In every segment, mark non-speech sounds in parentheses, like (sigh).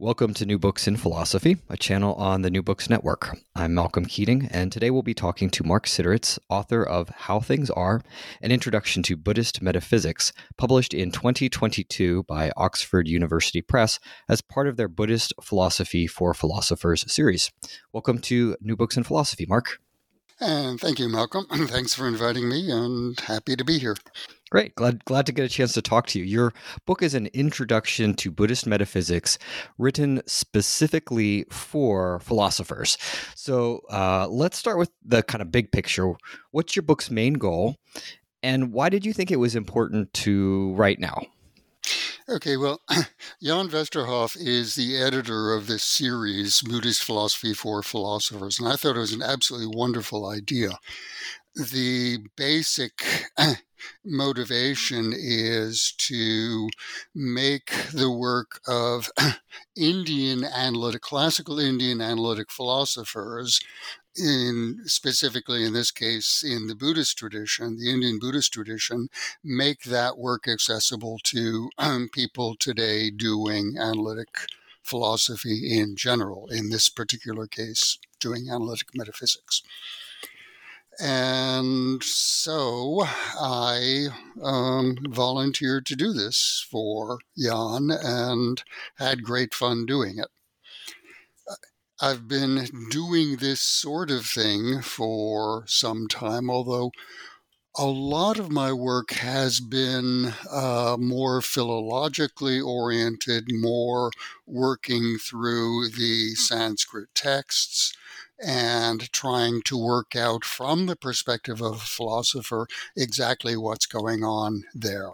Welcome to New Books in Philosophy, a channel on the New Books Network. I'm Malcolm Keating, and today we'll be talking to Mark Siderits, author of How Things Are An Introduction to Buddhist Metaphysics, published in 2022 by Oxford University Press as part of their Buddhist Philosophy for Philosophers series. Welcome to New Books in Philosophy, Mark. And thank you, Malcolm. (clears throat) Thanks for inviting me, and happy to be here. Great. Glad glad to get a chance to talk to you. Your book is an introduction to Buddhist metaphysics written specifically for philosophers. So uh, let's start with the kind of big picture. What's your book's main goal? And why did you think it was important to write now? Okay, well, (clears throat) Jan Westerhoff is the editor of this series, Buddhist Philosophy for Philosophers, and I thought it was an absolutely wonderful idea. The basic (clears throat) motivation is to make the work of (clears throat) Indian analytic, classical Indian analytic philosophers, in specifically in this case in the Buddhist tradition, the Indian Buddhist tradition, make that work accessible to um, people today doing analytic philosophy in general. In this particular case, doing analytic metaphysics. And so I um, volunteered to do this for Jan and had great fun doing it. I've been doing this sort of thing for some time, although a lot of my work has been uh, more philologically oriented, more working through the Sanskrit texts and trying to work out from the perspective of a philosopher exactly what's going on there.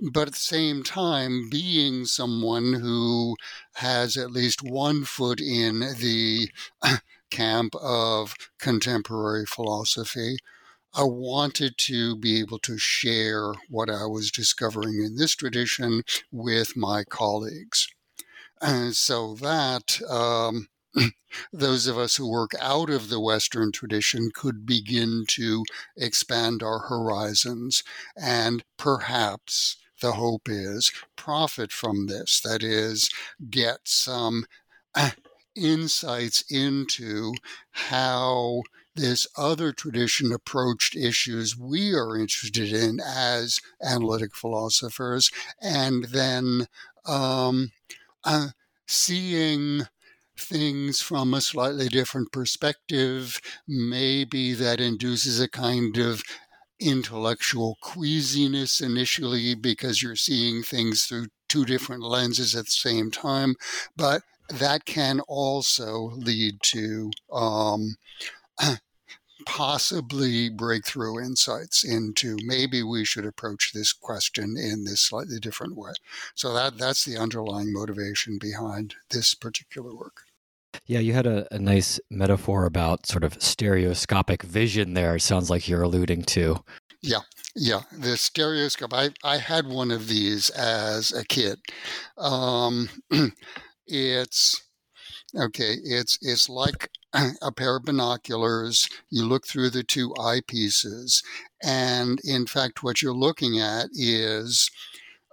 But at the same time, being someone who has at least one foot in the (clears throat) camp of contemporary philosophy, I wanted to be able to share what I was discovering in this tradition with my colleagues. And so that um, (clears throat) those of us who work out of the Western tradition could begin to expand our horizons and perhaps the hope is profit from this. That is, get some (clears throat) insights into how this other tradition approached issues we are interested in as analytic philosophers, and then um, uh, seeing things from a slightly different perspective. Maybe that induces a kind of intellectual queasiness initially because you're seeing things through two different lenses at the same time. But that can also lead to um, (clears throat) possibly breakthrough insights into maybe we should approach this question in this slightly different way. So that that's the underlying motivation behind this particular work. Yeah, you had a, a nice metaphor about sort of stereoscopic vision there. It sounds like you're alluding to. Yeah, yeah, the stereoscope. I, I had one of these as a kid. Um, (clears throat) it's okay. It's it's like a pair of binoculars. You look through the two eyepieces, and in fact, what you're looking at is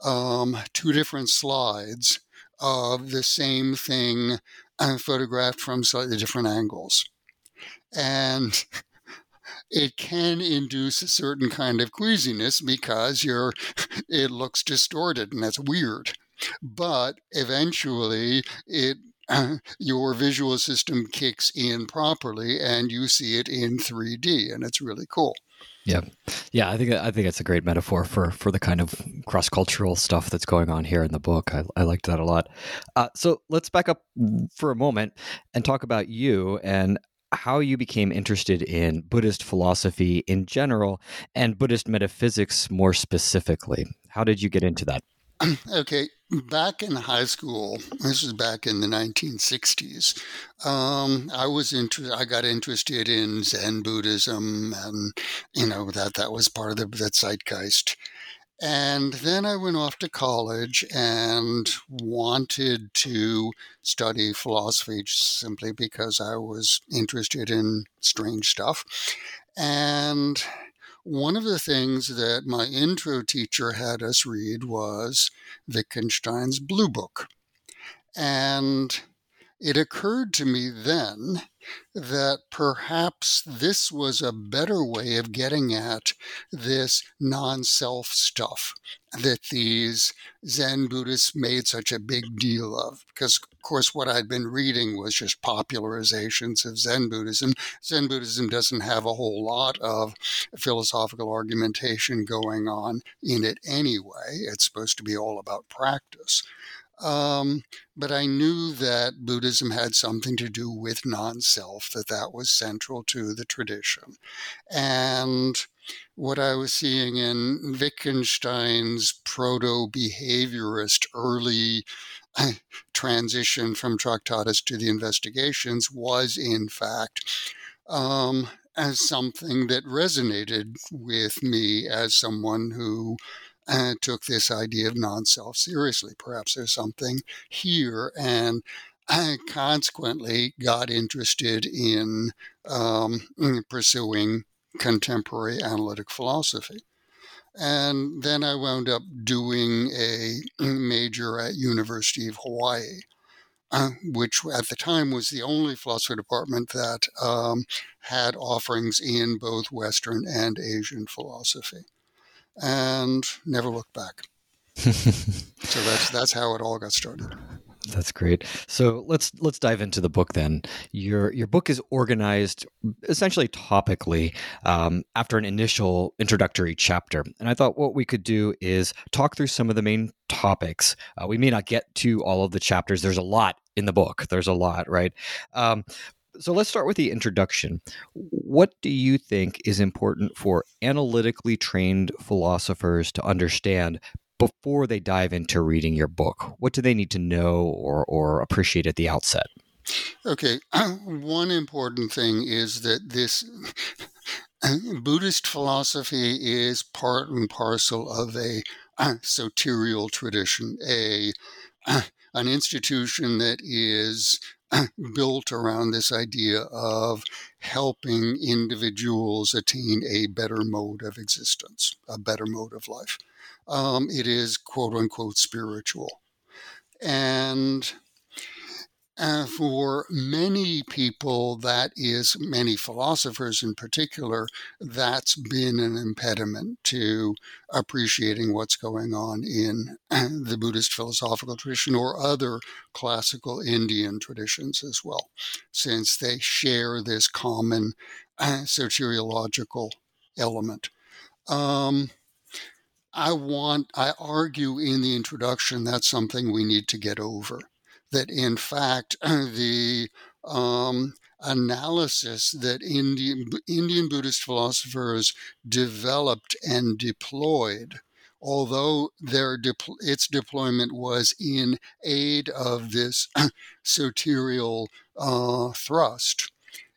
um, two different slides of the same thing uh, photographed from slightly different angles. And it can induce a certain kind of queasiness because you're, it looks distorted and that's weird. But eventually, it (laughs) your visual system kicks in properly and you see it in 3D and it's really cool. Yeah, yeah. I think I think it's a great metaphor for for the kind of cross cultural stuff that's going on here in the book. I, I liked that a lot. Uh, so let's back up for a moment and talk about you and how you became interested in Buddhist philosophy in general and Buddhist metaphysics more specifically. How did you get into that? (clears throat) okay, back in high school, this was back in the 1960s. Um, I was inter- I got interested in Zen Buddhism, and you know that that was part of the, the zeitgeist. And then I went off to college and wanted to study philosophy simply because I was interested in strange stuff. And one of the things that my intro teacher had us read was Wittgenstein's Blue Book. And it occurred to me then that perhaps this was a better way of getting at this non self stuff that these Zen Buddhists made such a big deal of. Because, of course, what I'd been reading was just popularizations of Zen Buddhism. Zen Buddhism doesn't have a whole lot of philosophical argumentation going on in it anyway, it's supposed to be all about practice. Um, but I knew that Buddhism had something to do with non self, that that was central to the tradition. And what I was seeing in Wittgenstein's proto behaviorist early (laughs) transition from Tractatus to the investigations was, in fact, um, as something that resonated with me as someone who uh, took this idea of non self seriously. Perhaps there's something here. And I consequently got interested in, um, in pursuing contemporary analytic philosophy. And then I wound up doing a major at University of Hawaii. Uh, which at the time was the only philosophy department that um, had offerings in both Western and Asian philosophy and never looked back. so that's (laughs) that's how it all got started. That's great. So let's let's dive into the book then. Your your book is organized essentially topically um, after an initial introductory chapter, and I thought what we could do is talk through some of the main topics. Uh, we may not get to all of the chapters. There's a lot in the book. There's a lot, right? Um, so let's start with the introduction. What do you think is important for analytically trained philosophers to understand before they dive into reading your book? What do they need to know or, or appreciate at the outset? Okay, (clears throat) one important thing is that this (clears throat) Buddhist philosophy is part and parcel of a (clears throat) soterial tradition, a an institution that is (clears throat) built around this idea of helping individuals attain a better mode of existence, a better mode of life. Um, it is quote unquote spiritual. And uh, for many people, that is, many philosophers in particular, that's been an impediment to appreciating what's going on in (clears throat) the Buddhist philosophical tradition or other classical Indian traditions as well, since they share this common uh, (clears throat) soteriological element. Um, I want, I argue in the introduction that's something we need to get over that in fact (clears throat) the um, analysis that Indian, Indian Buddhist philosophers developed and deployed, although their its deployment was in aid of this (clears throat) soterial uh, thrust,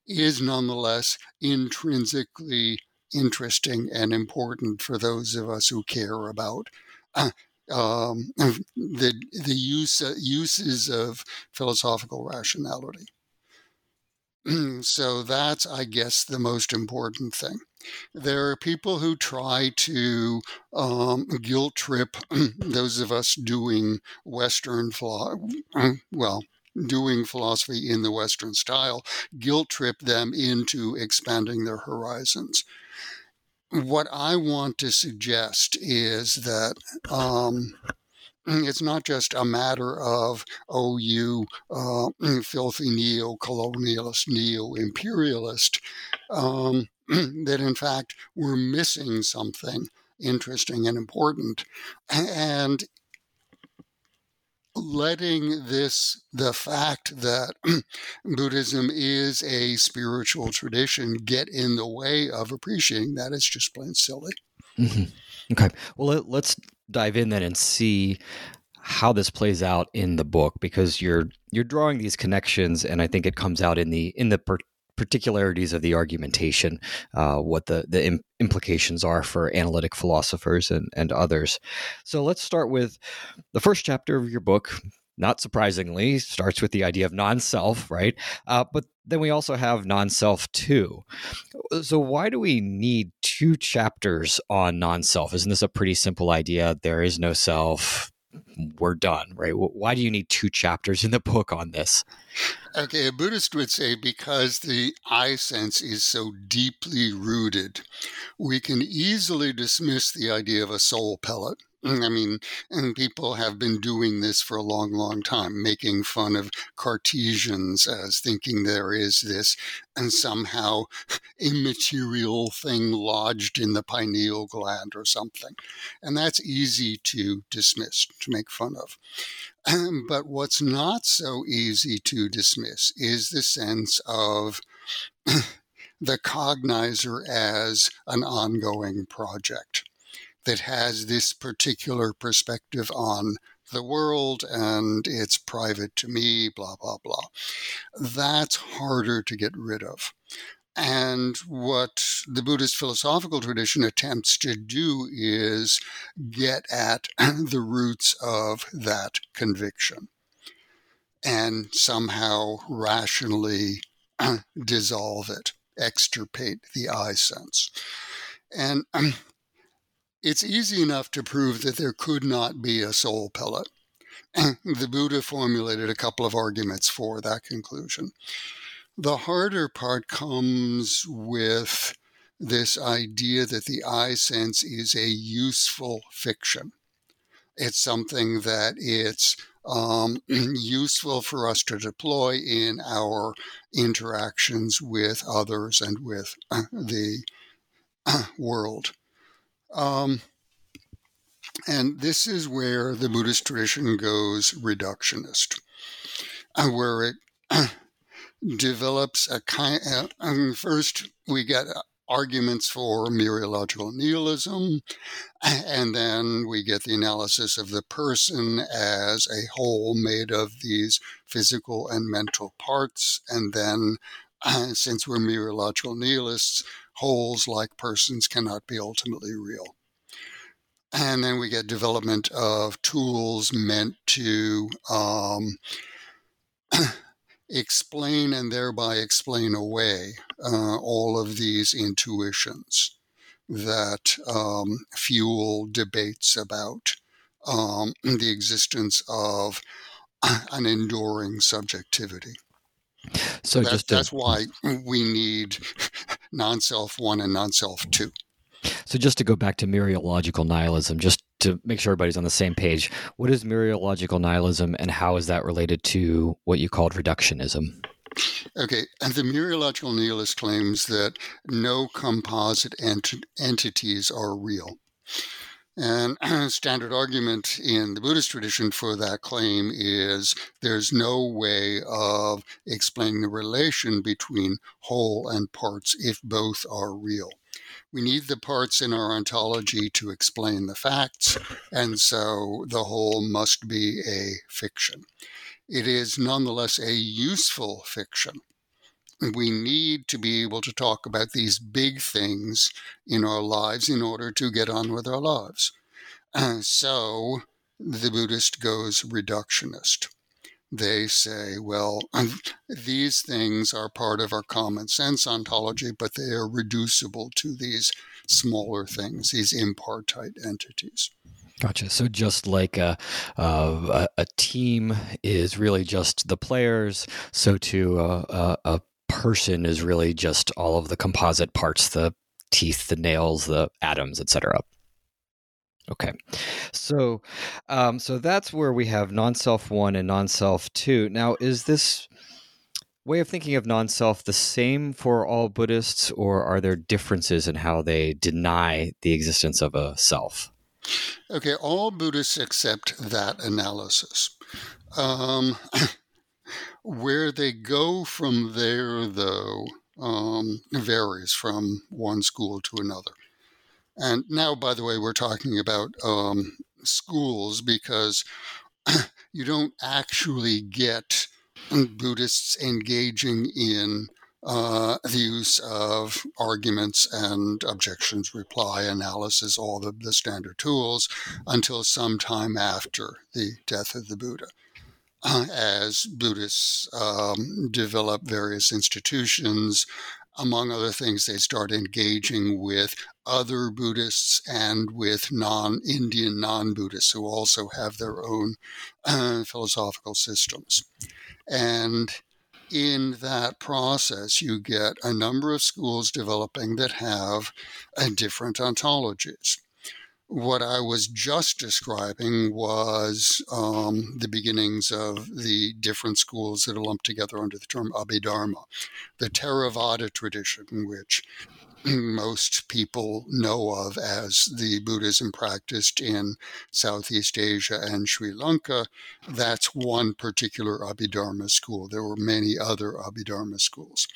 is nonetheless intrinsically interesting and important for those of us who care about (clears throat) um, (clears throat) the the use uh, uses of philosophical rationality. (clears throat) so that's, I guess, the most important thing. There are people who try to um, guilt trip (clears throat) those of us doing Western philosophy. Well, doing philosophy in the Western style, guilt trip them into expanding their horizons what I want to suggest is that um, (clears throat) it's not just a matter of, oh, you uh, (clears throat) filthy neo colonialist, neo imperialist, um, (clears throat) that in fact we're missing something interesting and important. And letting this, the fact that (clears throat) Buddhism is a spiritual tradition, get in the way of appreciating that is just plain silly. Mm-hmm. Okay. Well, let, us dive in then and see how this plays out in the book because you're you're drawing these connections, and I think it comes out in the in the per- particularities of the argumentation, uh, what the the Im- implications are for analytic philosophers and and others. So let's start with the first chapter of your book. Not surprisingly, starts with the idea of non-self, right? Uh, but then we also have non-self too. So why do we need two chapters on non-self? Isn't this a pretty simple idea? There is no self we're done, right? Why do you need two chapters in the book on this? Okay, a Buddhist would say because the I sense is so deeply rooted, we can easily dismiss the idea of a soul pellet Mm, I mean, and people have been doing this for a long, long time, making fun of Cartesians as thinking there is this and somehow (laughs) immaterial thing lodged in the pineal gland or something. And that's easy to dismiss, to make fun of. (clears throat) but what's not so easy to dismiss is the sense of (clears throat) the cognizer as an ongoing project that has this particular perspective on the world and it's private to me, blah, blah, blah. That's harder to get rid of. And what the Buddhist philosophical tradition attempts to do is get at (clears throat) the roots of that conviction and somehow rationally (clears throat) dissolve it, extirpate the I sense. And (clears throat) it's easy enough to prove that there could not be a soul pellet. (clears throat) the Buddha formulated a couple of arguments for that conclusion. The harder part comes with this idea that the I sense is a useful fiction. It's something that it's um, (clears throat) useful for us to deploy in our interactions with others and with (clears throat) the world. Um, and this is where the Buddhist tradition goes reductionist, uh, where it (clears throat) develops a kind. Uh, um, first, we get arguments for mereological nihilism, and then we get the analysis of the person as a whole made of these physical and mental parts, and then. Uh, (clears throat) since we're mereological nihilists, wholes like persons cannot be ultimately real. And then we get development of tools meant to um, (clears throat) explain and thereby explain away uh, all of these intuitions that um, fuel debates about um, the existence of (clears throat) an enduring subjectivity. So, so that, to, that's why we need non-self one and non-self two. So just to go back to mereological nihilism, just to make sure everybody's on the same page, what is mereological nihilism and how is that related to what you called reductionism? Okay, and the mereological nihilist claims that no composite ent- entities are real. And (clears throat) standard argument in the Buddhist tradition for that claim is there's no way of explaining the relation between whole and parts if both are real. We need the parts in our ontology to explain the facts, and so the whole must be a fiction. It is nonetheless a useful fiction we need to be able to talk about these big things in our lives in order to get on with our lives. Uh, so the Buddhist goes reductionist. They say, well, (laughs) these things are part of our common sense ontology, but they are reducible to these smaller things, these impartite entities. Gotcha. So just like a, a, a team is really just the players, so too a, a person is really just all of the composite parts, the teeth, the nails, the atoms, etc. Okay, so um, so that's where we have non-self one and non-self two. Now, is this way of thinking of non-self the same for all Buddhists, or are there differences in how they deny the existence of a self? Okay, all Buddhists accept that analysis. Um, (clears throat) where they go from there, though, um, varies from one school to another. And now, by the way, we're talking about um, schools because (clears throat) you don't actually get Buddhists engaging in uh, the use of arguments and objections, reply, analysis, all the, the standard tools until some time after the death of the Buddha. (clears throat) As Buddhists um, develop various institutions, among other things, they start engaging with other Buddhists and with non Indian non Buddhists who also have their own uh, philosophical systems. And in that process, you get a number of schools developing that have uh, different ontologies. What I was just describing was um, the beginnings of the different schools that are lumped together under the term Abhidharma. The Theravada tradition, which most people know of as the Buddhism practiced in Southeast Asia and Sri Lanka. That's one particular Abhidharma school. There were many other Abhidharma schools.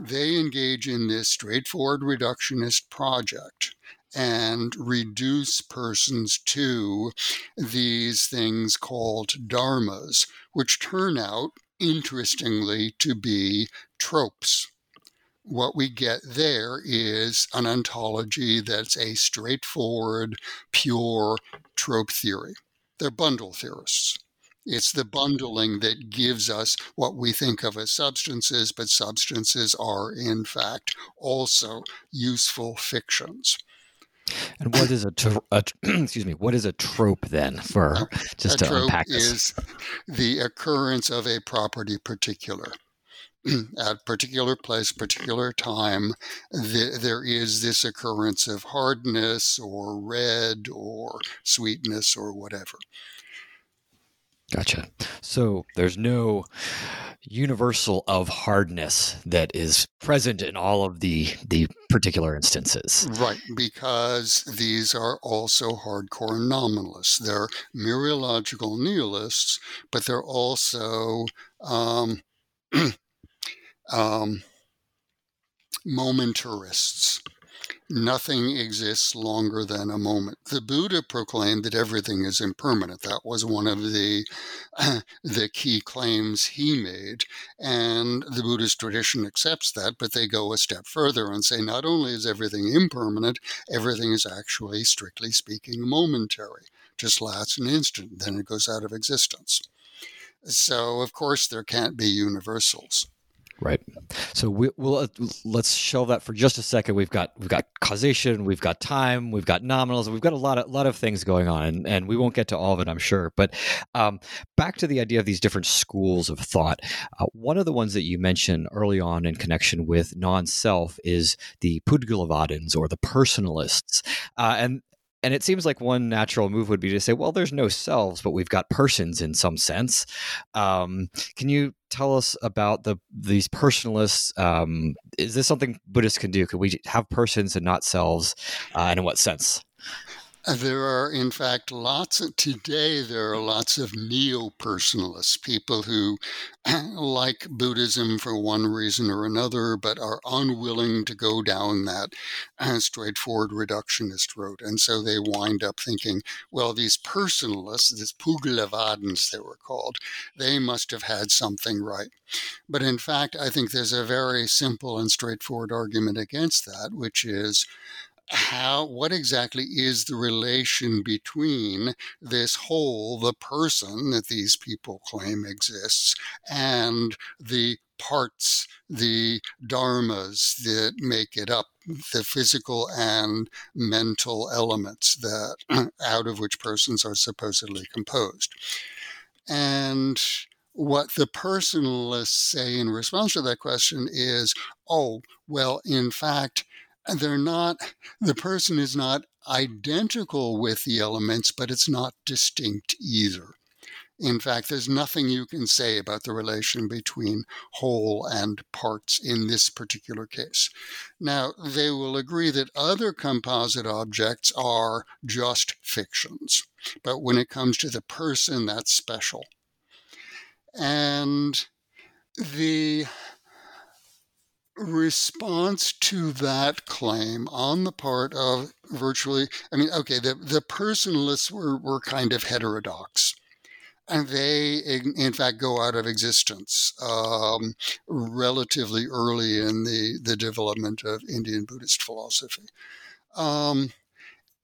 They engage in this straightforward reductionist project and reduce persons to these things called dharmas, which turn out, interestingly, to be tropes what we get there is an ontology that's a straightforward, pure trope theory. They're bundle theorists. It's the bundling that gives us what we think of as substances, but substances are, in fact, also useful fictions. And what is a, a (clears throat) excuse me? What is a trope then? For just a to unpack this, is the occurrence of a property particular. (clears throat) at particular place, particular time, th- there is this occurrence of hardness or red or sweetness or whatever. Gotcha. So there's no universal of hardness that is present in all of the the particular instances. Right, because these are also hardcore nominalists. They're mereological nihilists, but they're also um, (clears throat) um, momentarists. Nothing exists longer than a moment. The Buddha proclaimed that everything is impermanent. That was one of the (clears throat) the key claims he made, and the Buddhist tradition accepts that. But they go a step further and say not only is everything impermanent, everything is actually, strictly speaking, momentary. Just lasts an instant, then it goes out of existence. So, of course, there can't be universals. Right. So we, will uh, let's shelve that for just a second. We've got we've got causation, we've got time, we've got nominals, we've got a lot of lot of things going on, and, and we won't get to all of it, I'm sure. But um, back to the idea of these different schools of thought. Uh, one of the ones that you mentioned early on in connection with non-self is the Pudgalavadins or the personalists, uh, and and it seems like one natural move would be to say, well, there's no selves, but we've got persons in some sense. Um, can you tell us about the these personalists? Um, is this something Buddhists can do? Could we have persons and not selves? Uh, and in what sense? There are, in fact, lots of, today, there are lots of neo personalists, people who (clears throat) like Buddhism for one reason or another, but are unwilling to go down that uh, straightforward reductionist road. And so they wind up thinking, well, these personalists, these Pudgalavadins, they were called, they must have had something right. But in fact, I think there's a very simple and straightforward argument against that, which is how what exactly is the relation between this whole the person that these people claim exists and the parts the dharmas that make it up the physical and mental elements that (clears throat) out of which persons are supposedly composed? And what the personalists say in response to that question is oh well in fact they're not, the person is not identical with the elements, but it's not distinct either. In fact, there's nothing you can say about the relation between whole and parts in this particular case. Now, they will agree that other composite objects are just fictions, but when it comes to the person, that's special. And the response to that claim on the part of virtually, I mean, okay, the, the personalists were, were kind of heterodox. And they, in, fact, go out of existence um, relatively early in the, the development of Indian Buddhist philosophy. Um,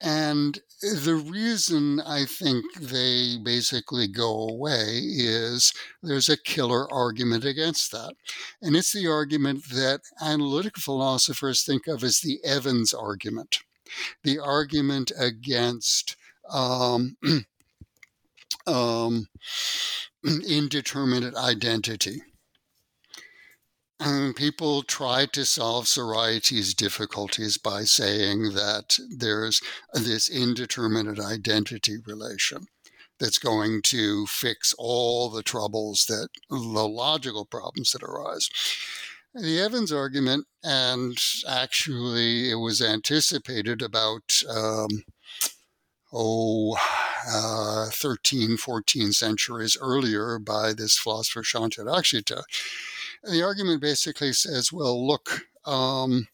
and the reason I think they basically go away is there's a killer argument against that. And it's the argument that analytic philosophers think of as the Evans argument the argument against um, (clears throat) um, (clears throat) indeterminate identity. And people try to solve Sorites' difficulties by saying that there's this indeterminate identity relation that's going to fix all the troubles that the logical problems that arise. The Evans argument, and actually it was anticipated about, um, oh, uh, 13, 14 centuries earlier by this philosopher Shantarakshita the argument basically says, well, look, um,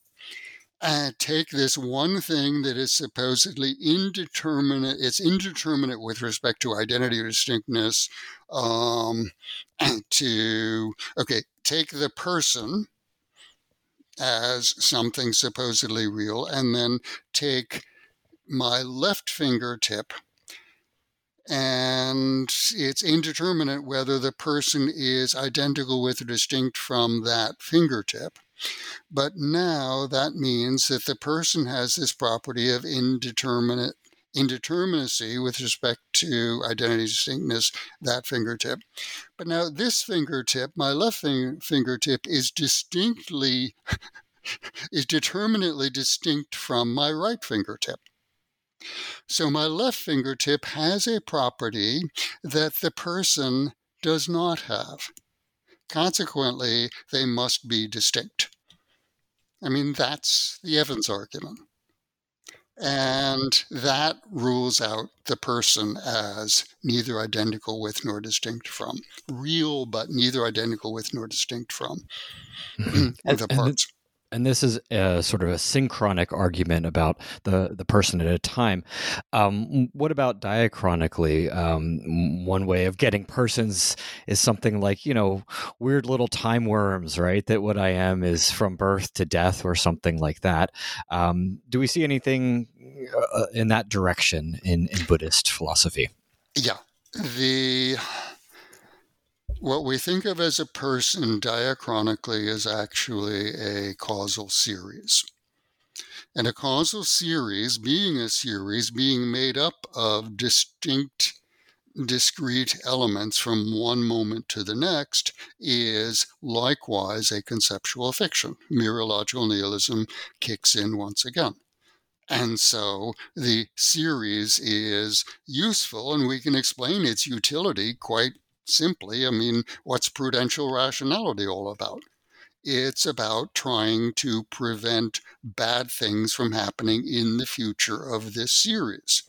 uh, take this one thing that is supposedly indeterminate, it's indeterminate with respect to identity or distinctness, um, (clears throat) to, okay, take the person as something supposedly real, and then take my left fingertip and it's indeterminate whether the person is identical with or distinct from that fingertip. But now that means that the person has this property of indeterminate indeterminacy with respect to identity distinctness, that fingertip. But now this fingertip, my left fingertip, is distinctly, (laughs) is determinately distinct from my right fingertip. So my left fingertip has a property that the person does not have. Consequently, they must be distinct. I mean, that's the Evans argument. And that rules out the person as neither identical with nor distinct from. Real, but neither identical with nor distinct from (laughs) mm-hmm. the parts and this is a sort of a synchronic argument about the the person at a time. Um, what about diachronically? Um, one way of getting persons is something like you know weird little time worms, right? That what I am is from birth to death, or something like that. Um, do we see anything uh, in that direction in in Buddhist philosophy? Yeah, the what we think of as a person diachronically is actually a causal series. And a causal series, being a series, being made up of distinct, discrete elements from one moment to the next, is likewise a conceptual fiction. Mereological nihilism kicks in once again. And so the series is useful, and we can explain its utility quite simply, I mean, what's prudential rationality all about? It's about trying to prevent bad things from happening in the future of this series.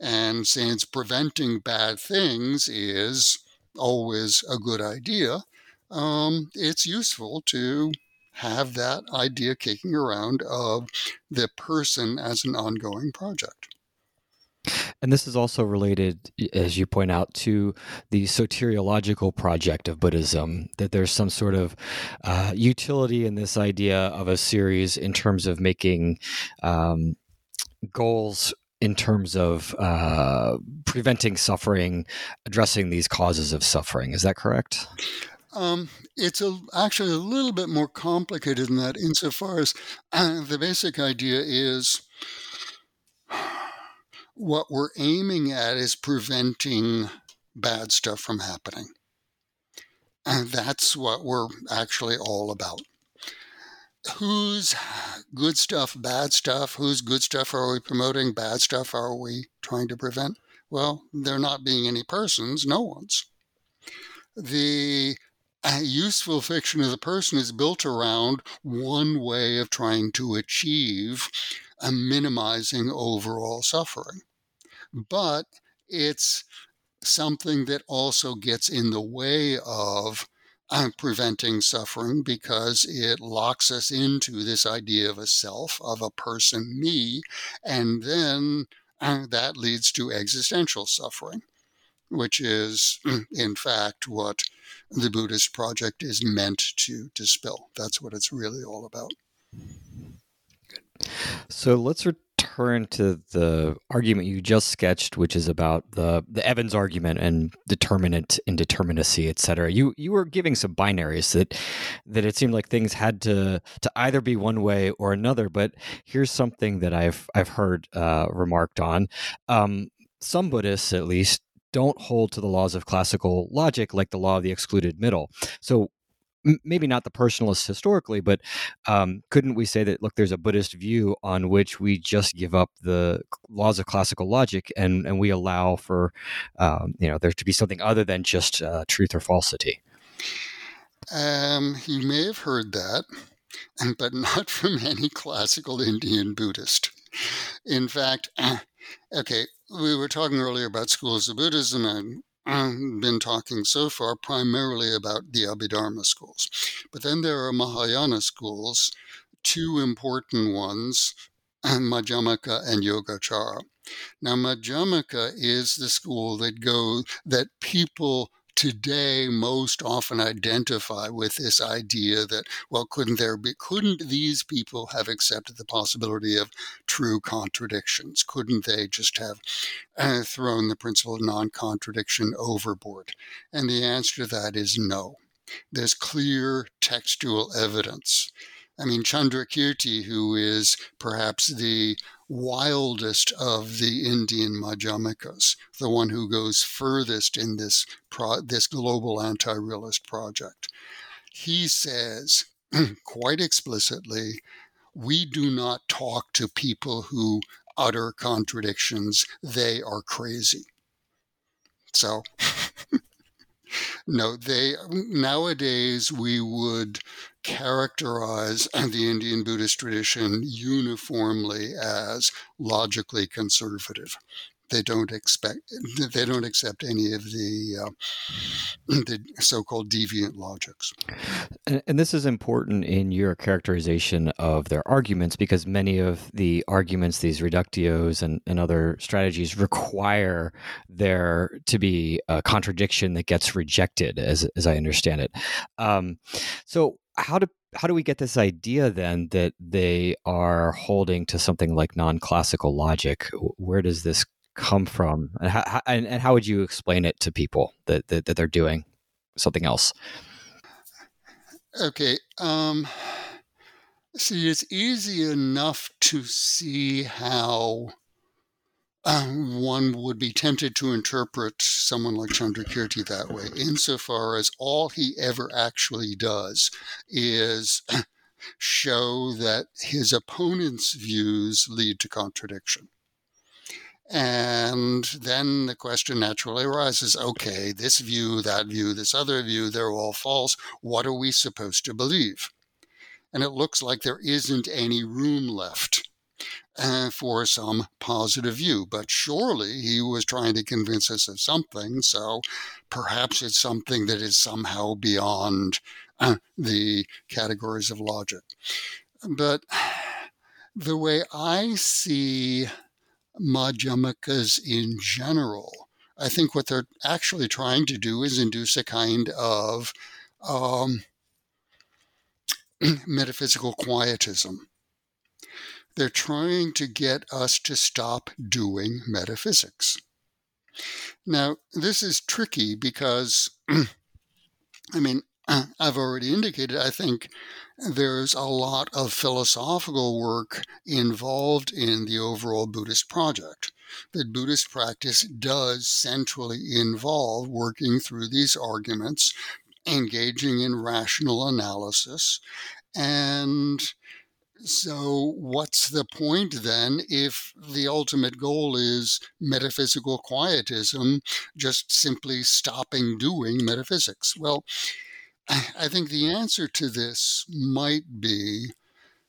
And since preventing bad things is always a good idea, um, it's useful to have that idea kicking around of the person as an ongoing project. And this is also related, as you point out, to the soteriological project of Buddhism, that there's some sort of uh, utility in this idea of a series in terms of making um, goals in terms of uh, preventing suffering, addressing these causes of suffering. Is that correct? Um, it's a, actually a little bit more complicated than that, insofar as uh, the basic idea is what we're aiming at is preventing bad stuff from happening. And that's what we're actually all about. Whose good stuff, bad stuff, whose good stuff are we promoting, bad stuff are we trying to prevent? Well, there not being any persons, no one's. The useful fiction of the person is built around one way of trying to achieve a minimizing overall suffering. But it's something that also gets in the way of uh, preventing suffering because it locks us into this idea of a self, of a person, me, and then uh, that leads to existential suffering, which is, (clears throat) in fact, what the Buddhist project is meant to dispel. That's what it's really all about. So let's return to the argument you just sketched, which is about the the Evans argument and determinate, indeterminacy, et cetera. You you were giving some binaries that that it seemed like things had to to either be one way or another. But here's something that I've I've heard uh, remarked on. Um, some Buddhists, at least, don't hold to the laws of classical logic like the law of the excluded middle. So maybe not the personalists historically, but um, couldn't we say that look, there's a Buddhist view on which we just give up the laws of classical logic and and we allow for um, you know there to be something other than just uh, truth or falsity. Um, you may have heard that, but not (laughs) from any classical Indian Buddhist. In fact, (clears throat) okay, we were talking earlier about schools of Buddhism, and I've been talking so far primarily about the Abhidharma schools. But then there are Mahayana schools, two important ones, Madhyamaka and Yogacara. Now, Madhyamaka is the school that go that people today most often identify with this idea that well couldn't there be couldn't these people have accepted the possibility of true contradictions? Couldn't they just have uh, thrown the principle of non-contradiction overboard? And the answer to that is no. There's clear textual evidence I mean, Chandrakirti, who is perhaps the wildest of the Indian Madhyamikas, the one who goes furthest in this, pro- this global anti realist project. He says (clears throat) quite explicitly we do not talk to people who utter contradictions, they are crazy. So, (laughs) no, they nowadays we would characterize the Indian Buddhist tradition uniformly as logically conservative. They don't expect they don't accept any of the uh, (sniffs) the so-called deviant logics. And, and this is important in your characterization of their arguments because many of the arguments, these reductios and, and other strategies, require there to be a contradiction that gets rejected, as as I understand it. Um, so how do how do we get this idea then that they are holding to something like non-classical logic? Where does this come from, and how, and, and how would you explain it to people that that, that they're doing something else? Okay. Um, see, it's easy enough to see how um, one would be tempted to interpret someone like Chandrakirti that way, insofar as all he ever actually does is (clears throat) show that his opponent's views lead to contradiction. And then the question naturally arises okay, this view, that view, this other view, they're all false. What are we supposed to believe? And it looks like there isn't any room left uh, for some positive view. But surely he was trying to convince us of something. So perhaps it's something that is somehow beyond uh, the categories of logic. But the way I see Madhyamikas in general, I think what they're actually trying to do is induce a kind of um, (clears throat) metaphysical quietism they're trying to get us to stop doing metaphysics. Now, this is tricky because, (clears throat) I mean, Uh, I've already indicated, I think there's a lot of philosophical work involved in the overall Buddhist project. That Buddhist practice does centrally involve working through these arguments, engaging in rational analysis, and so, what's the point then if the ultimate goal is metaphysical quietism, just simply stopping doing metaphysics? Well, (sighs) I think the answer to this might be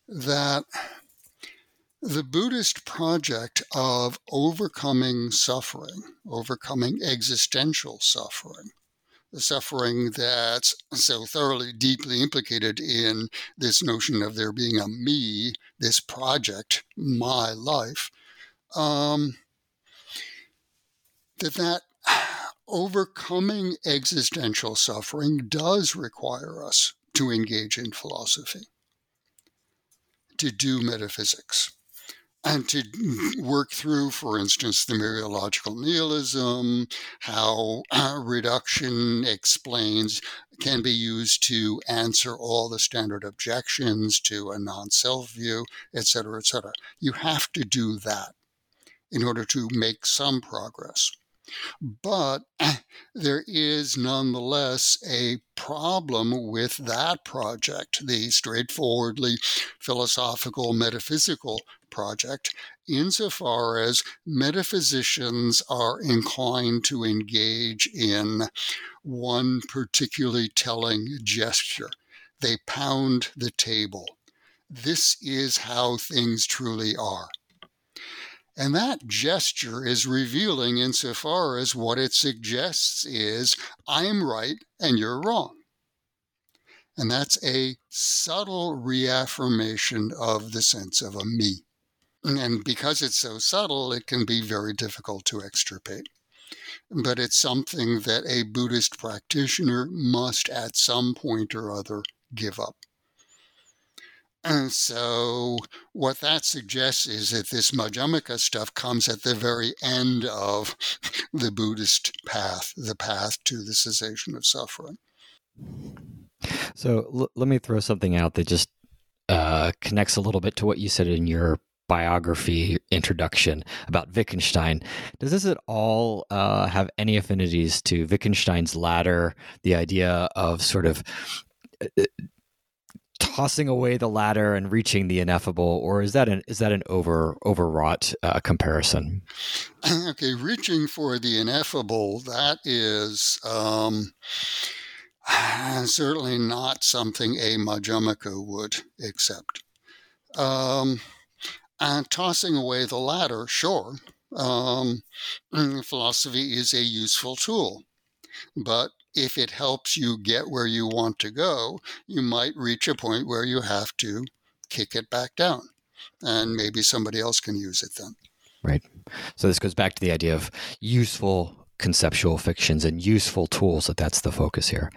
that the Buddhist project of overcoming suffering, overcoming existential suffering, the suffering that's so thoroughly, deeply implicated in this notion of there being a me, this project, my life, um, that that overcoming existential suffering does require us to engage in philosophy, to do metaphysics and to work through, for instance, the mereological nihilism, how uh, reduction explains can be used to answer all the standard objections to a non-self view, etc., etc. You have to do that in order to make some progress. But (clears throat) there is nonetheless a problem with that project, the straightforwardly philosophical, metaphysical project, insofar as metaphysicians are inclined to engage in one particularly telling gesture. They pound the table. This is how things truly are. And that gesture is revealing insofar as what it suggests is I'm right and you're wrong. And that's a subtle reaffirmation of the sense of a me. And because it's so subtle, it can be very difficult to extirpate. But it's something that a Buddhist practitioner must at some point or other give up. And so, what that suggests is that this Madhyamaka stuff comes at the very end of the Buddhist path, the path to the cessation of suffering. So, l- let me throw something out that just uh, connects a little bit to what you said in your biography introduction about Wittgenstein. Does this at all uh, have any affinities to Wittgenstein's ladder, the idea of sort of uh, tossing away the ladder and reaching the ineffable, or is that an is that an over overwrought uh, comparison? (clears throat) Okay, reaching for the ineffable that is um, (sighs) certainly not something a Madhyamaka would accept. Um, and tossing away the ladder, sure, um, (clears throat) philosophy is a useful tool, but if it helps you get where you want to go, you might reach a point where you have to kick it back down. And maybe somebody else can use it then. Right. So this goes back to the idea of useful conceptual fictions and useful tools that that's the focus here.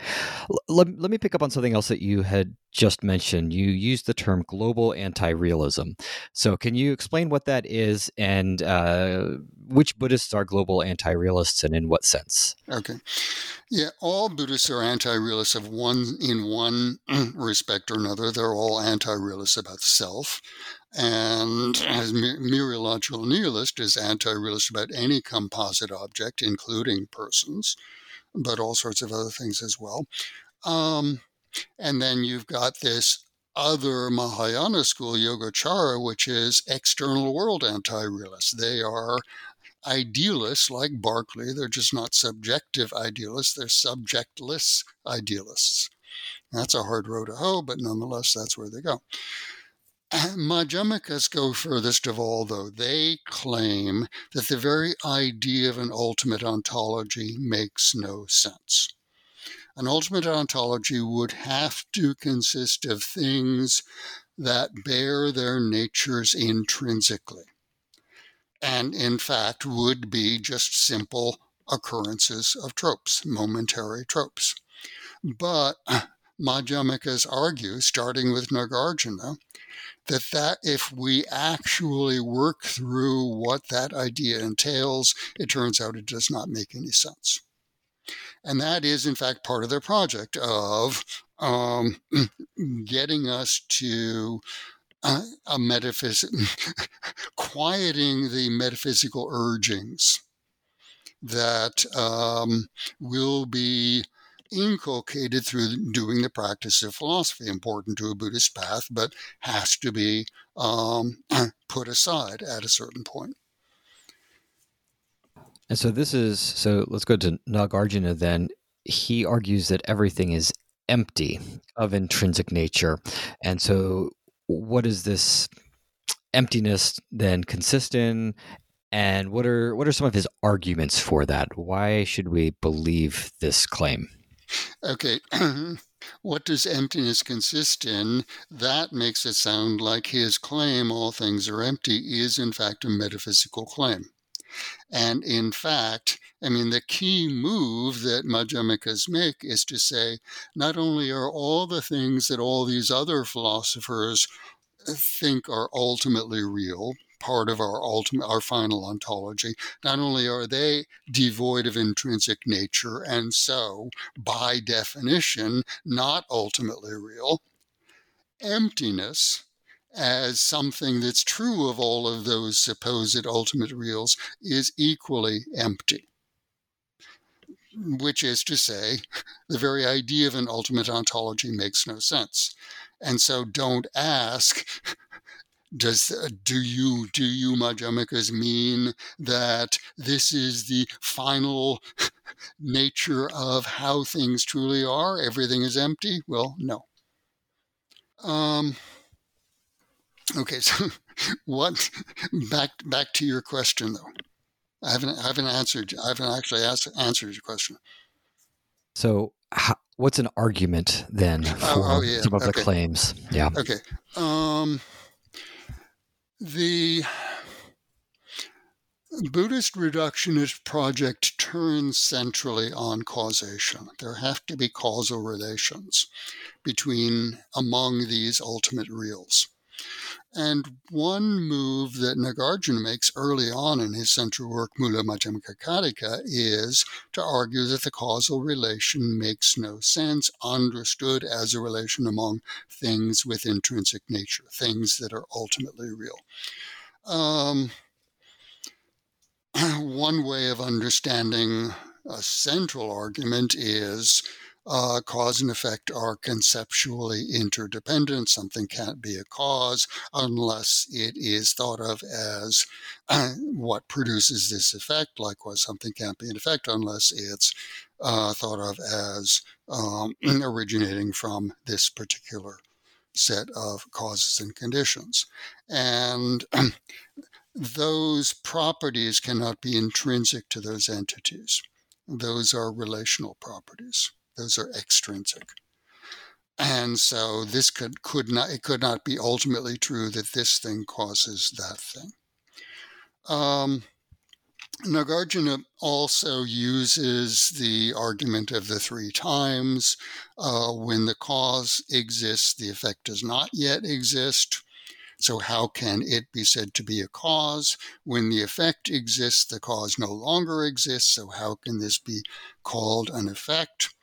L- let, let me pick up on something else that you had just mentioned. You used the term global anti-realism. So can you explain what that is and uh, which Buddhists are global anti-realists and in what sense? Okay. Yeah, all Buddhists are anti-realists of one in one (clears throat) respect or another. They're all anti-realists about self. And as mereological nihilist is anti-realist about any composite object, including persons, but all sorts of other things as well. Um, and then you've got this other Mahayana school, Yogacara, which is external world anti-realists. They are idealists like Berkeley. They're just not subjective idealists, they're subjectless idealists. That's a hard road to hoe, but nonetheless, that's where they go. (clears throat) Madhyamikas go furthest of all, though. They claim that the very idea of an ultimate ontology makes no sense. An ultimate ontology would have to consist of things that bear their natures intrinsically, and in fact would be just simple occurrences of tropes, momentary tropes. But (clears throat) Madhyamikas argue, starting with Nagarjuna, that that if we actually work through what that idea entails, it turns out it does not make any sense. And that is, in fact, part of their project of um, (clears throat) getting us to uh, a metaphysic, (laughs) quieting the metaphysical urgings that um, will be inculcated through doing the practice of philosophy, important to a Buddhist path, but has to be um, (clears throat) put aside at a certain point. And so this is so let's go to Nagarjuna then. He argues that everything is empty of intrinsic nature. And so what is this emptiness then consist in? And what are what are some of his arguments for that? Why should we believe this claim? Okay. (clears throat) what does emptiness consist in? That makes it sound like his claim, all things are empty, is in fact a metaphysical claim. And in fact, I mean, the key move that Madhyamikas make is to say not only are all the things that all these other philosophers think are ultimately real, part of our ultimate our final ontology not only are they devoid of intrinsic nature and so by definition not ultimately real emptiness as something that's true of all of those supposed ultimate reals is equally empty which is to say, the very idea of an ultimate ontology makes no sense. And so don't ask, does uh, do you do you Madhyamikas mean that this is the final (laughs) nature of how things truly are? Everything is empty? Well, no. Um, okay, so (laughs) what? Back back to your question though. I haven't I haven't answered. I haven't actually asked, answered your question. So, how, what's an argument then for oh, oh, yeah. some of okay. the claims? Yeah. Okay. Um, the Buddhist reductionist project turns centrally on causation. There have to be causal relations between among these ultimate reals. And one move that Nagarjuna makes early on in his central work, Mula Madhyamaka Karika, is to argue that the causal relation makes no sense, understood as a relation among things with intrinsic nature, things that are ultimately real. Um, (clears throat) one way of understanding a central argument is uh, cause and effect are conceptually interdependent. Something can't be a cause unless it is thought of as uh, (clears throat) what produces this effect. Likewise, something can't be an effect unless it's uh, thought of as um, (clears throat) originating from this particular set of causes and conditions. And (clears throat) those properties cannot be intrinsic to those entities. Those are relational properties. Those are extrinsic. And so this could, could not it could not be ultimately true that this thing causes that thing. Um, Nagarjuna also uses the argument of the three times. Uh, when the cause exists, the effect does not yet exist. So, how can it be said to be a cause? When the effect exists, the cause no longer exists. So, how can this be called an effect?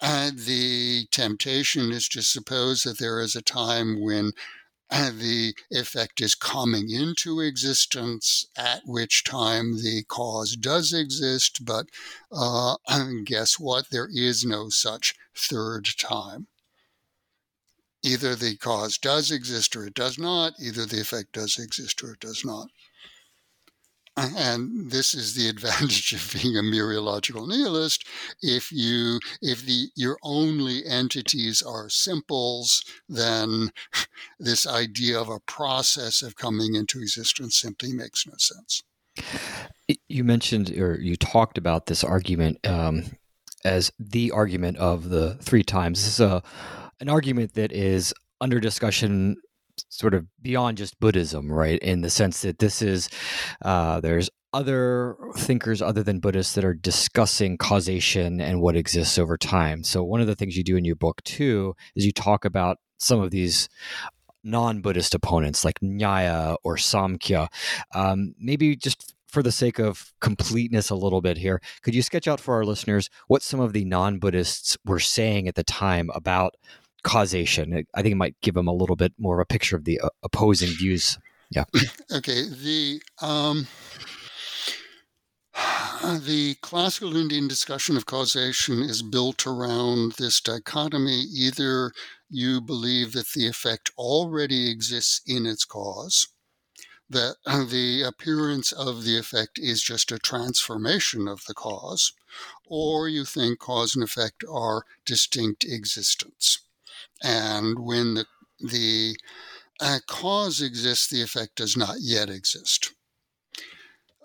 And the temptation is to suppose that there is a time when the effect is coming into existence, at which time the cause does exist, but uh, (clears throat) guess what? There is no such third time either the cause does exist or it does not, either the effect does exist or it does not. And this is the (laughs) advantage of being a mereological nihilist. If you if the your only entities are simples, then (laughs) this idea of a process of coming into existence simply makes no sense. You mentioned or you talked about this argument um, as the argument of the three times. This is a an argument that is under discussion sort of beyond just Buddhism, right? In the sense that this is, uh, there's other thinkers other than Buddhists that are discussing causation and what exists over time. So, one of the things you do in your book, too, is you talk about some of these non Buddhist opponents like Nyaya or Samkhya. Um, maybe just for the sake of completeness a little bit here, could you sketch out for our listeners what some of the non Buddhists were saying at the time about causation? I think it might give them a little bit more of a picture of the uh, opposing views. Yeah. (clears throat) Okay. The. Um (sighs) the classical Indian discussion of causation is built around this dichotomy either you believe that the effect already exists in its cause, that the appearance of the effect is just a transformation of the cause, or you think cause and effect are distinct existence. And when the, the uh, cause exists, the effect does not yet exist.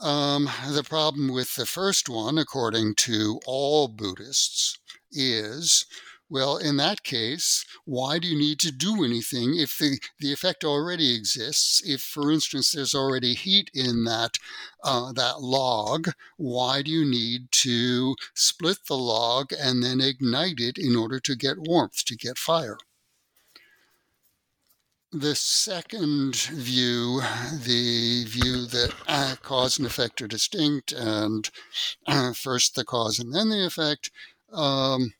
Um, the problem with the first one, according to all Buddhists, is well, in that case, why do you need to do anything if the, the effect already exists? If, for instance, there's already heat in that, uh, that log, why do you need to split the log and then ignite it in order to get warmth, to get fire? The second view, the view that uh, cause and effect are distinct, and uh, first the cause and then the effect, um,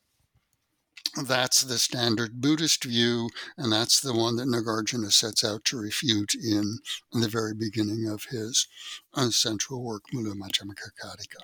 that's the standard Buddhist view, and that's the one that Nagarjuna sets out to refute in, in the very beginning of his uh, central work, Mula Madhyamaka Karika.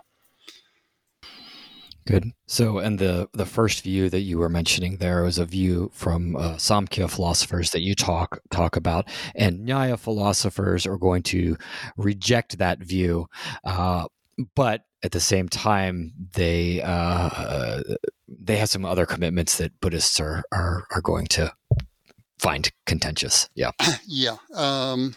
Good. So, and the the first view that you were mentioning there was a view from uh, Samkhya philosophers that you talk talk about, and Nyaya philosophers are going to reject that view, uh, but at the same time, they uh, they have some other commitments that Buddhists are are, are going to find contentious. Yeah. (clears throat) Yeah. Um,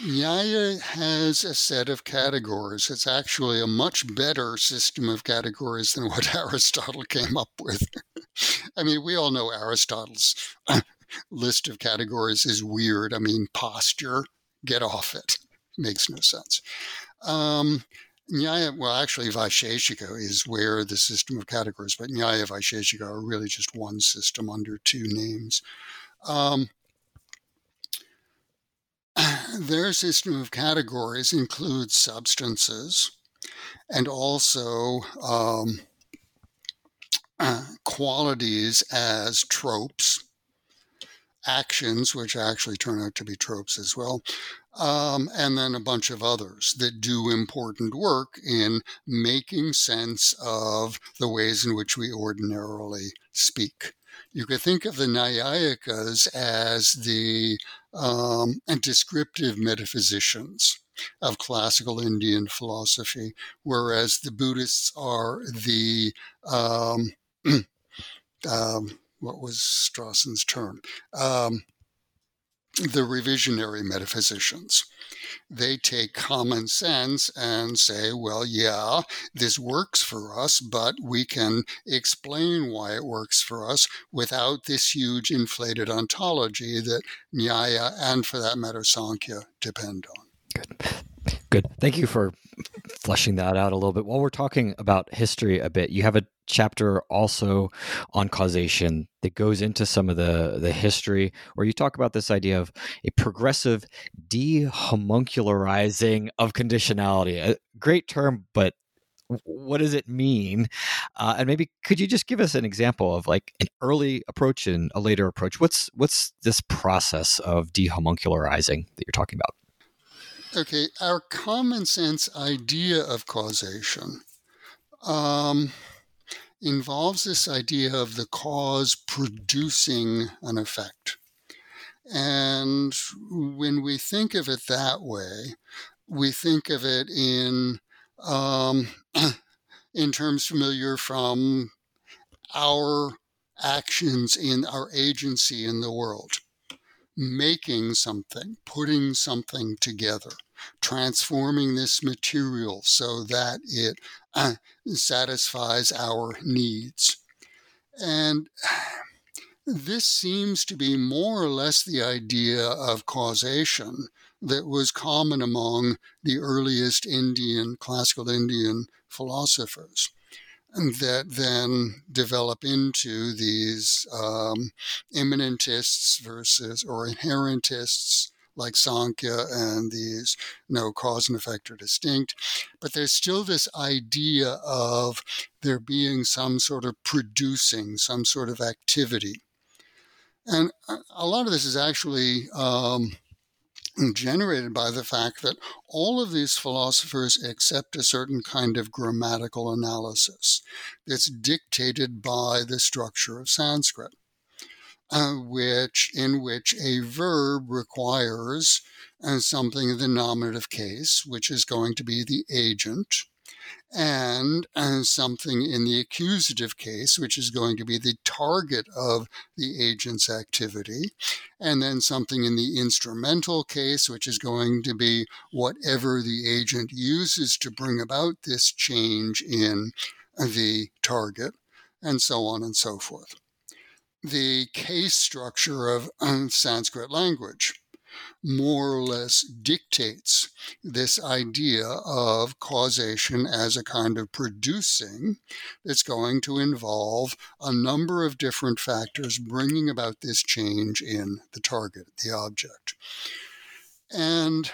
Nyaya has a set of categories. It's actually a much better system of categories than what (laughs) Aristotle came up with. (laughs) I mean, we all know Aristotle's (clears throat) list of categories is weird. I mean, posture, get off it. Makes no sense. Um, Nyaya, well, actually, Vaisheshika is where the system of categories, but Nyaya Vaisheshika are really just one system under two names. Um, (clears throat) their system of categories includes substances and also um, uh, (clears throat) qualities as tropes, actions, which actually turn out to be tropes as well, um, and then a bunch of others that do important work in making sense of the ways in which we ordinarily speak. You could think of the Nyayikas as the um, descriptive metaphysicians of classical Indian philosophy, whereas the Buddhists are the um, (clears throat) um, what was Strawson's term? Um, the revisionary metaphysicians. They take common sense and say, well, yeah, this works for us, but we can explain why it works for us without this huge inflated ontology that Nyaya and, for that matter, Sankhya depend on. Good. Good. Thank you for fleshing that out a little bit. While we're talking about history a bit, you have a chapter also on causation that goes into some of the the history where you talk about this idea of a progressive dehomuncularizing of conditionality. A great term, but what does it mean? Uh, and maybe could you just give us an example of like an early approach and a later approach? What's what's this process of dehomuncularizing that you're talking about? Okay, our common sense idea of causation um, involves this idea of the cause producing an effect. And when we think of it that way, we think of it in um, (clears throat) in terms familiar from our actions in our agency in the world making something, putting something together, transforming this material so that it uh, satisfies our needs. And this seems to be more or less the idea of causation that was common among the earliest Indian, classical Indian philosophers that then develop into these um, immanentists versus or inherentists like Sankhya and these no cause and effect are distinct. But there's still this idea of there being some sort of producing, some sort of activity. And a lot of this is actually um, generated by the fact that all of these philosophers accept a certain kind of grammatical analysis that's dictated by the structure of Sanskrit, uh, which in which a verb requires uh, something in the nominative case, which is going to be the agent, and uh, something in the accusative case, which is going to be the target of the agent's activity, and then something in the instrumental case, which is going to be whatever the agent uses to bring about this change in the target. and so on and so forth. The case structure of Sanskrit language more or less dictates this idea of causation as a kind of producing that's going to involve a number of different factors bringing about this change in the target, the object. And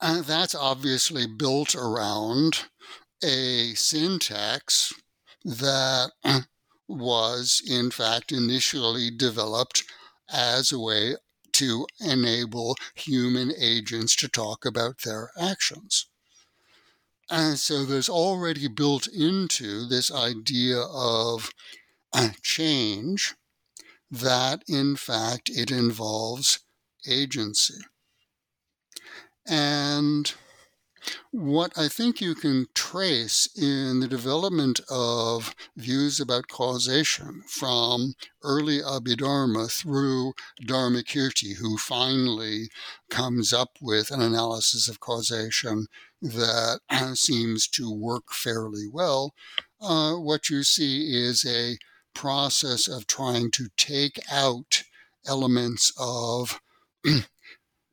uh, that's obviously built around a syntax that was, in fact, initially developed as a way to enable human agents to talk about their actions. And so there's already built into this idea of change that, in fact, it involves agency. And what I think you can trace in the development of views about causation from early Abhidharma through Dharmakirti, who finally comes up with an analysis of causation that (clears throat) seems to work fairly well, uh, what you see is a process of trying to take out elements of (clears throat)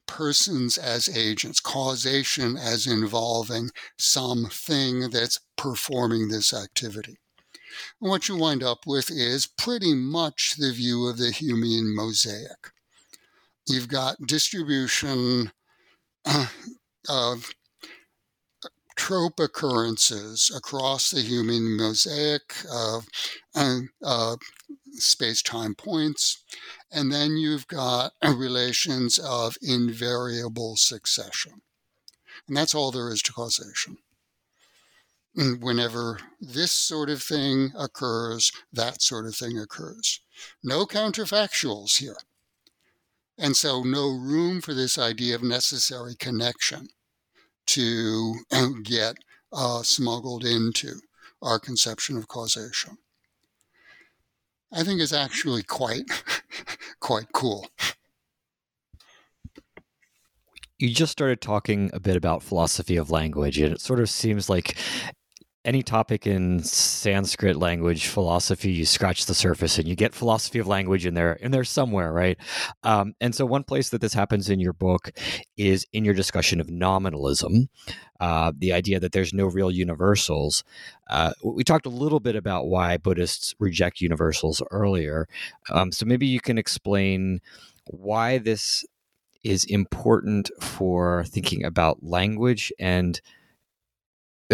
persons as agents, causation as involving something that's performing this activity. And what you wind up with is pretty much the view of the Humean mosaic. You've got distribution uh, (clears throat) of trope occurrences across the Humean mosaic of uh, space time points. And then you've got (clears throat) relations of invariable succession. And that's all there is to causation. whenever this sort of thing occurs, that sort of thing occurs. No counterfactuals here. And so, no room for this idea of necessary connection to (clears throat) get uh, smuggled into our conception of causation. I think is actually quite (laughs) quite cool. You just started talking a bit about philosophy of language, and it sort of seems like any topic in Sanskrit language philosophy, you scratch the surface and you get philosophy of language in there, in there somewhere, right? Um, and so, one place that this happens in your book is in your discussion of nominalism, uh, the idea that there's no real universals. Uh, we talked a little bit about why Buddhists reject universals earlier. Um, so, maybe you can explain why this is important for thinking about language and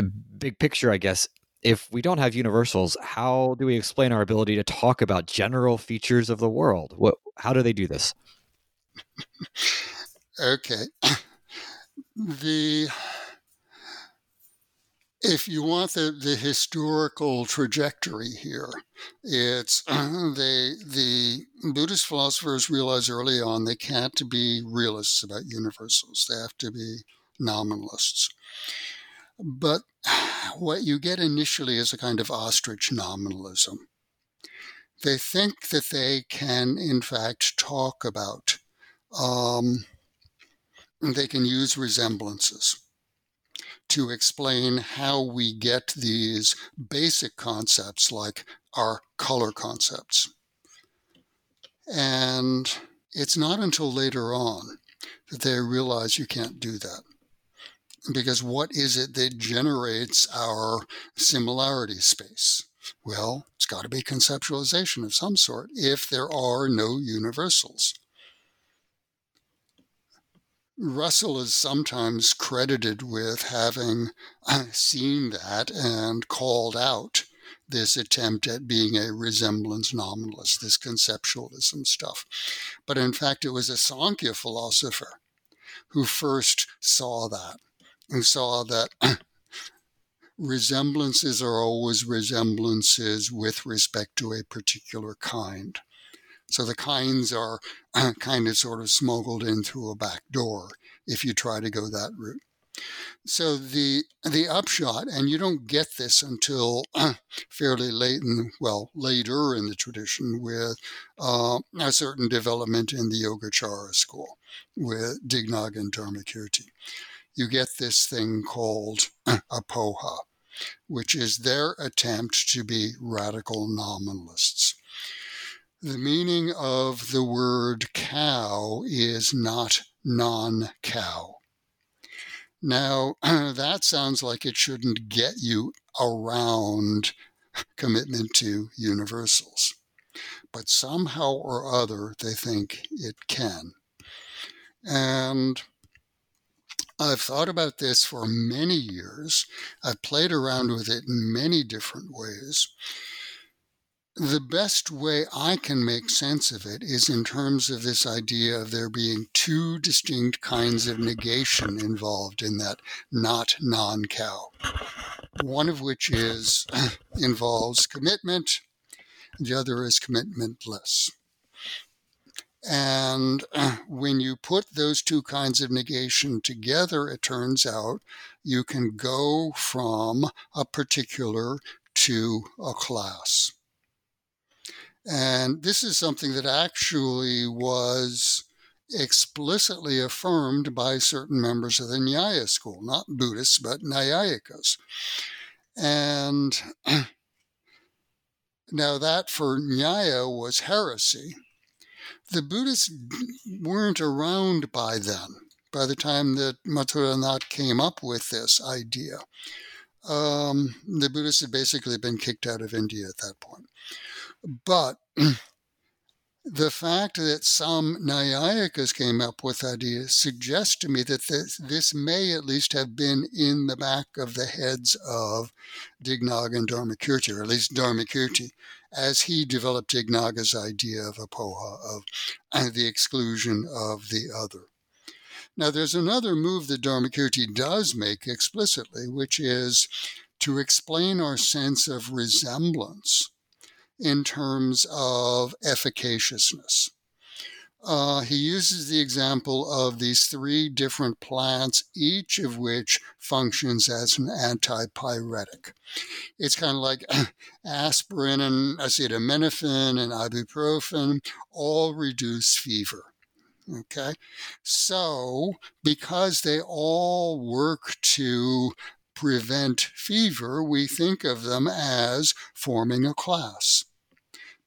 big picture, I guess, if we don't have universals, how do we explain our ability to talk about general features of the world? What, how do they do this? okay. The if you want the, the historical trajectory here, it's (clears throat) they the Buddhist philosophers realize early on they can't be realists about universals. They have to be nominalists. But (sighs) what you get initially is a kind of ostrich nominalism. They think that they can, in fact, talk about, um, they can use resemblances to explain how we get these basic concepts like our color concepts. And it's not until later on that they realize you can't do that because what is it that generates our similarity space? Well, it's got to be conceptualization of some sort if there are no universals. Russell is sometimes credited with having uh, seen that and called out this attempt at being a resemblance nominalist, this conceptualism stuff. But in fact, it was a Sankhya philosopher who first saw that who saw that (clears throat) resemblances are always resemblances with respect to a particular kind. So the kinds are (clears throat) kind of sort of smuggled in through a back door if you try to go that route. So the the upshot, and you don't get this until (clears throat) fairly late in well later in the tradition with uh, a certain development in the Yogacara school with Dignaga and Dharmakirti you get this thing called (clears throat) apoha, which is their attempt to be radical nominalists. The meaning of the word cow is not non cow. Now, (clears throat) that sounds like it shouldn't get you around (clears throat) commitment to universals. But somehow or other, they think it can. And I've thought about this for many years. I've played around with it in many different ways. The best way I can make sense of it is in terms of this idea of there being two distinct kinds of negation involved in that not non cow. One of which is (clears throat) involves commitment, the other is commitmentless. And (clears throat) when you put those two kinds of negation together, it turns out you can go from a particular to a class. And this is something that actually was explicitly affirmed by certain members of the Nyaya school, not Buddhists, but Nyayikas. And (clears throat) now that for Nyaya was heresy. The Buddhists weren't around by then, by the time that Mathura Nath came up with this idea. Um, the Buddhists had basically been kicked out of India at that point. But (clears throat) the fact that some Nyayikas came up with ideas suggests to me that this, this may at least have been in the back of the heads of Dignaga and Dharmakirti, or at least Dharmakirti, as he developed Dignaga's idea of apoha, of uh, the exclusion of the other. Now, there's another move that Dharmakirti does make explicitly, which is to explain our sense of resemblance in terms of efficaciousness. Uh, he uses the example of these three different plants, each of which functions as an antipyretic. It's kind of like (clears throat) aspirin and acetaminophen and ibuprofen all reduce fever. Okay, so because they all work to prevent fever, we think of them as forming a class.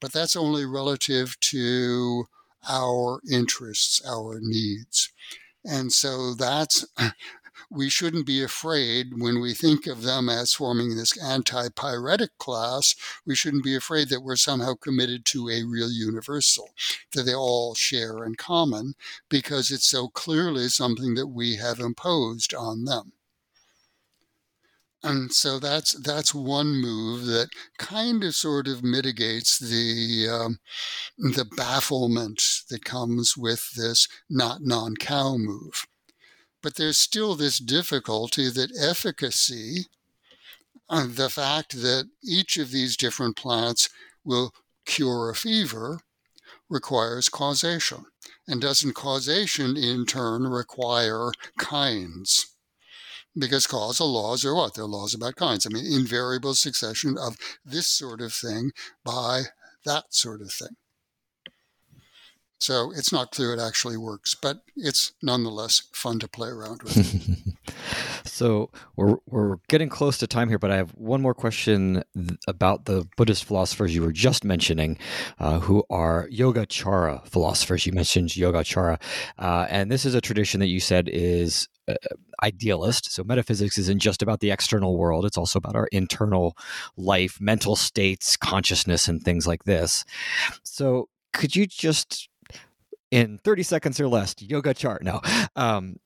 But that's only relative to our interests, our needs. And so that's, (laughs) we shouldn't be afraid when we think of them as forming this anti pyretic class. We shouldn't be afraid that we're somehow committed to a real universal that they all share in common because it's so clearly something that we have imposed on them. And so that's that's one move that kind of sort of mitigates the um, the bafflement that comes with this not non cow move. But there's still this difficulty that efficacy, uh, the fact that each of these different plants will cure a fever, requires causation. And doesn't causation in turn require kinds? Because causal laws are what? They're laws about kinds. I mean, invariable succession of this sort of thing by that sort of thing. So it's not clear it actually works, but it's nonetheless fun to play around with. (laughs) so we're we're getting close to time here, but I have one more question about the Buddhist philosophers you were just mentioning, uh, who are Yogacara philosophers. You mentioned Yogacara, uh, and this is a tradition that you said is uh, idealist. So metaphysics isn't just about the external world; it's also about our internal life, mental states, consciousness, and things like this. So could you just in 30 seconds or less yoga chart. no um,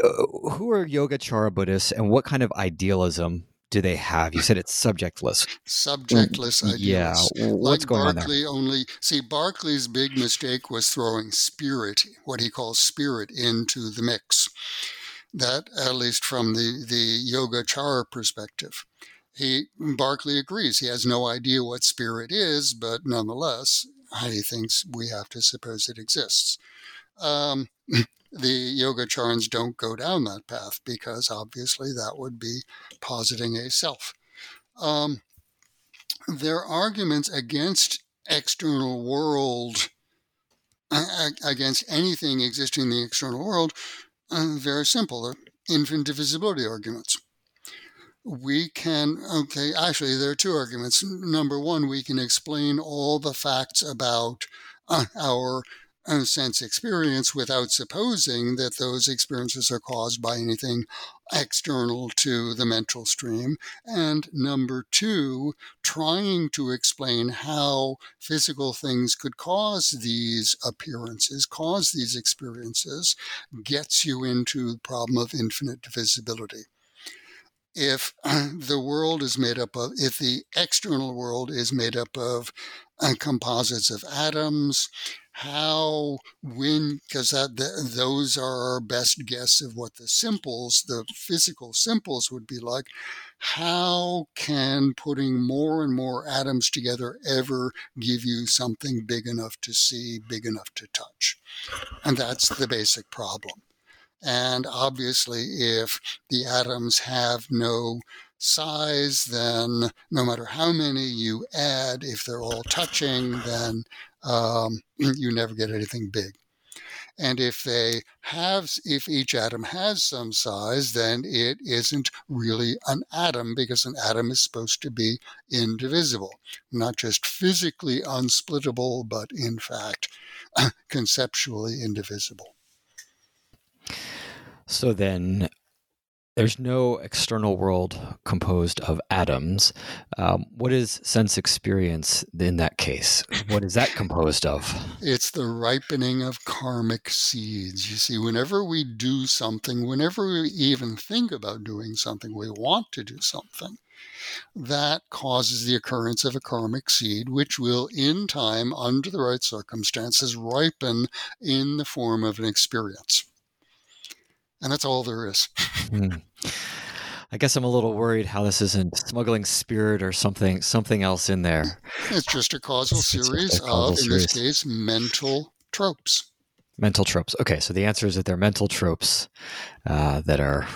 who are yogacara buddhists and what kind of idealism do they have? You said it's subjectless. Subjectless ideas. Yeah. What's like going Berkeley on there? only see Berkeley's big mistake was throwing spirit, what he calls spirit, into the mix. That, at least from the the Yogacara perspective, he Berkeley agrees. He has no idea what spirit is, but nonetheless, he thinks we have to suppose it exists. Um, (laughs) the Yogacarans don't go down that path because obviously that would be positing a self. Um, their arguments against external world, against anything existing in the external world, are very simple. They're infinite divisibility arguments. we can, okay, actually, there are two arguments. Number one, we can explain all the facts about uh, our uh, sense experience without supposing that those experiences are caused by anything external to the mental stream. And number two, trying to explain how physical things could cause these appearances, cause these experiences, gets you into the problem of infinite divisibility if (clears throat) the world is made up of, if the external world is made up of uh, composites of atoms, how, when, because those are our best guess of what the simples, the physical simples would be like. How can putting more and more atoms together ever give you something big enough to see, big enough to touch? And that's the basic problem. And obviously, if the atoms have no size, then no matter how many you add, if they're all touching, then um, (clears throat) you never get anything big. And if they have, if each atom has some size, then it isn't really an atom because an atom is supposed to be indivisible, not just physically unsplittable, but in fact, (clears throat) conceptually indivisible. So then there's no external world composed of atoms. Um, what is sense experience in that case? What is that composed of? It's the ripening of karmic seeds. You see, whenever we do something, whenever we even think about doing something, we want to do something. That causes the occurrence of a karmic seed, which will, in time, under the right circumstances, ripen in the form of an experience and that's all there is. (laughs) mm. I guess I'm a little worried how this isn't smuggling spirit or something something else in there. It's just a causal it's series a causal of, series. in this case, mental tropes. Mental tropes. Okay, so the answer is that they're mental tropes uh, that are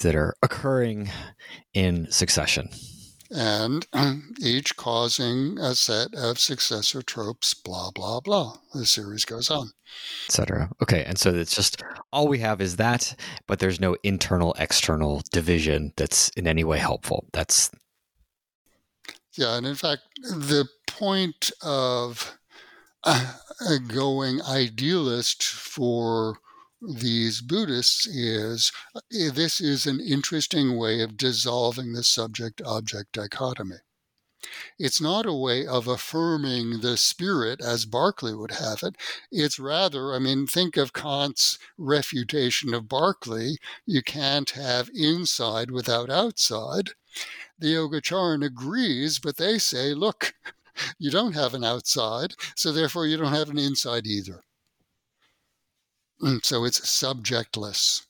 that are occurring in succession and (clears throat) each causing a set of successor tropes, blah, blah, blah. The series goes on. Etc. Okay, and so it's just all we have is that, but there's no internal external division that's in any way helpful. That's. Yeah, and in fact, the point of uh, going idealist for these Buddhists is eh, this is an interesting way of dissolving the subject object dichotomy. It's not a way of affirming the spirit as Berkeley would have it. It's rather, I mean, think of Kant's refutation of Berkeley. You can't have inside without outside. The Yogacaran agrees, but they say, look, (laughs) you don't have an outside, so therefore you don't have an inside either. Mm, so it's subjectless.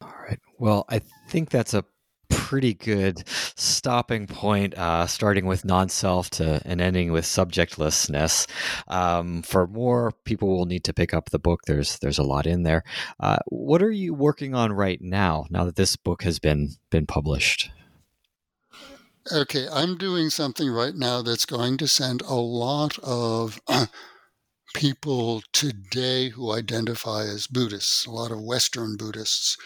All right. Well, I think that's a pretty good stopping point, uh, starting with non-self to and ending with subjectlessness. Um, for more people, will need to pick up the book. There's there's a lot in there. Uh, what are you working on right now? Now that this book has been been published. Okay, I'm doing something right now that's going to send a lot of (clears throat) people today who identify as Buddhists, a lot of Western Buddhists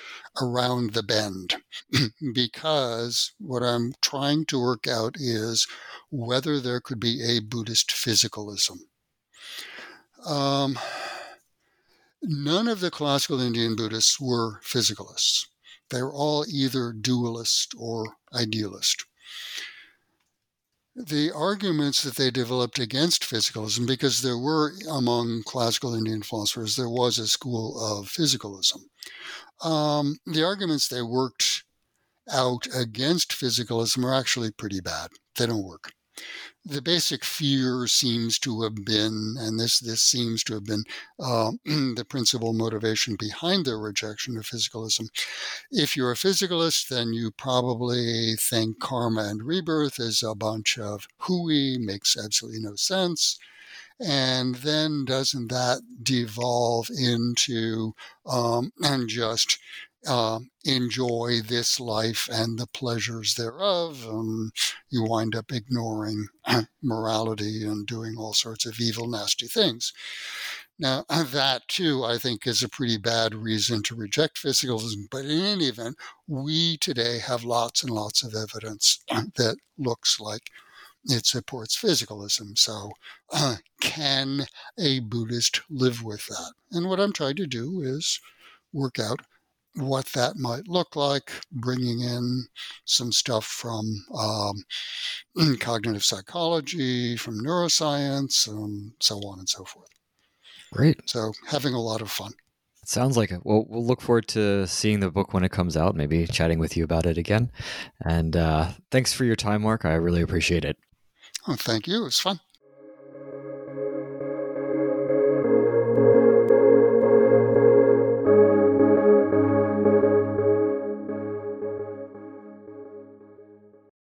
around the bend, (clears throat) because what I'm trying to work out is whether there could be a Buddhist physicalism. Um, none of the classical Indian Buddhists were physicalists. They were all either dualist or idealist the arguments that they developed against physicalism, because there were among classical Indian philosophers, there was a school of physicalism. Um, the arguments they worked out against physicalism are actually pretty bad. They don't work the basic fear seems to have been, and this this seems to have been uh, (clears throat) the principal motivation behind their rejection of physicalism. If you're a physicalist, then you probably think karma and rebirth is a bunch of hooey, makes absolutely no sense. And then doesn't that devolve into um, (clears throat) and just uh, enjoy this life and the pleasures thereof. Um, you wind up ignoring (clears throat) morality and doing all sorts of evil, nasty things. Now, that too, I think, is a pretty bad reason to reject physicalism. But in any event, we today have lots and lots of evidence (clears throat) that looks like it supports physicalism. So, uh, can a Buddhist live with that? And what I'm trying to do is work out what that might look like, bringing in some stuff from um, (clears throat) cognitive psychology, from neuroscience, and so on and so forth. Great. So, having a lot of fun. It sounds like it. Well, we'll look forward to seeing the book when it comes out, maybe chatting with you about it again. And uh, thanks for your time, Mark. I really appreciate it. Oh, thank you. It was fun.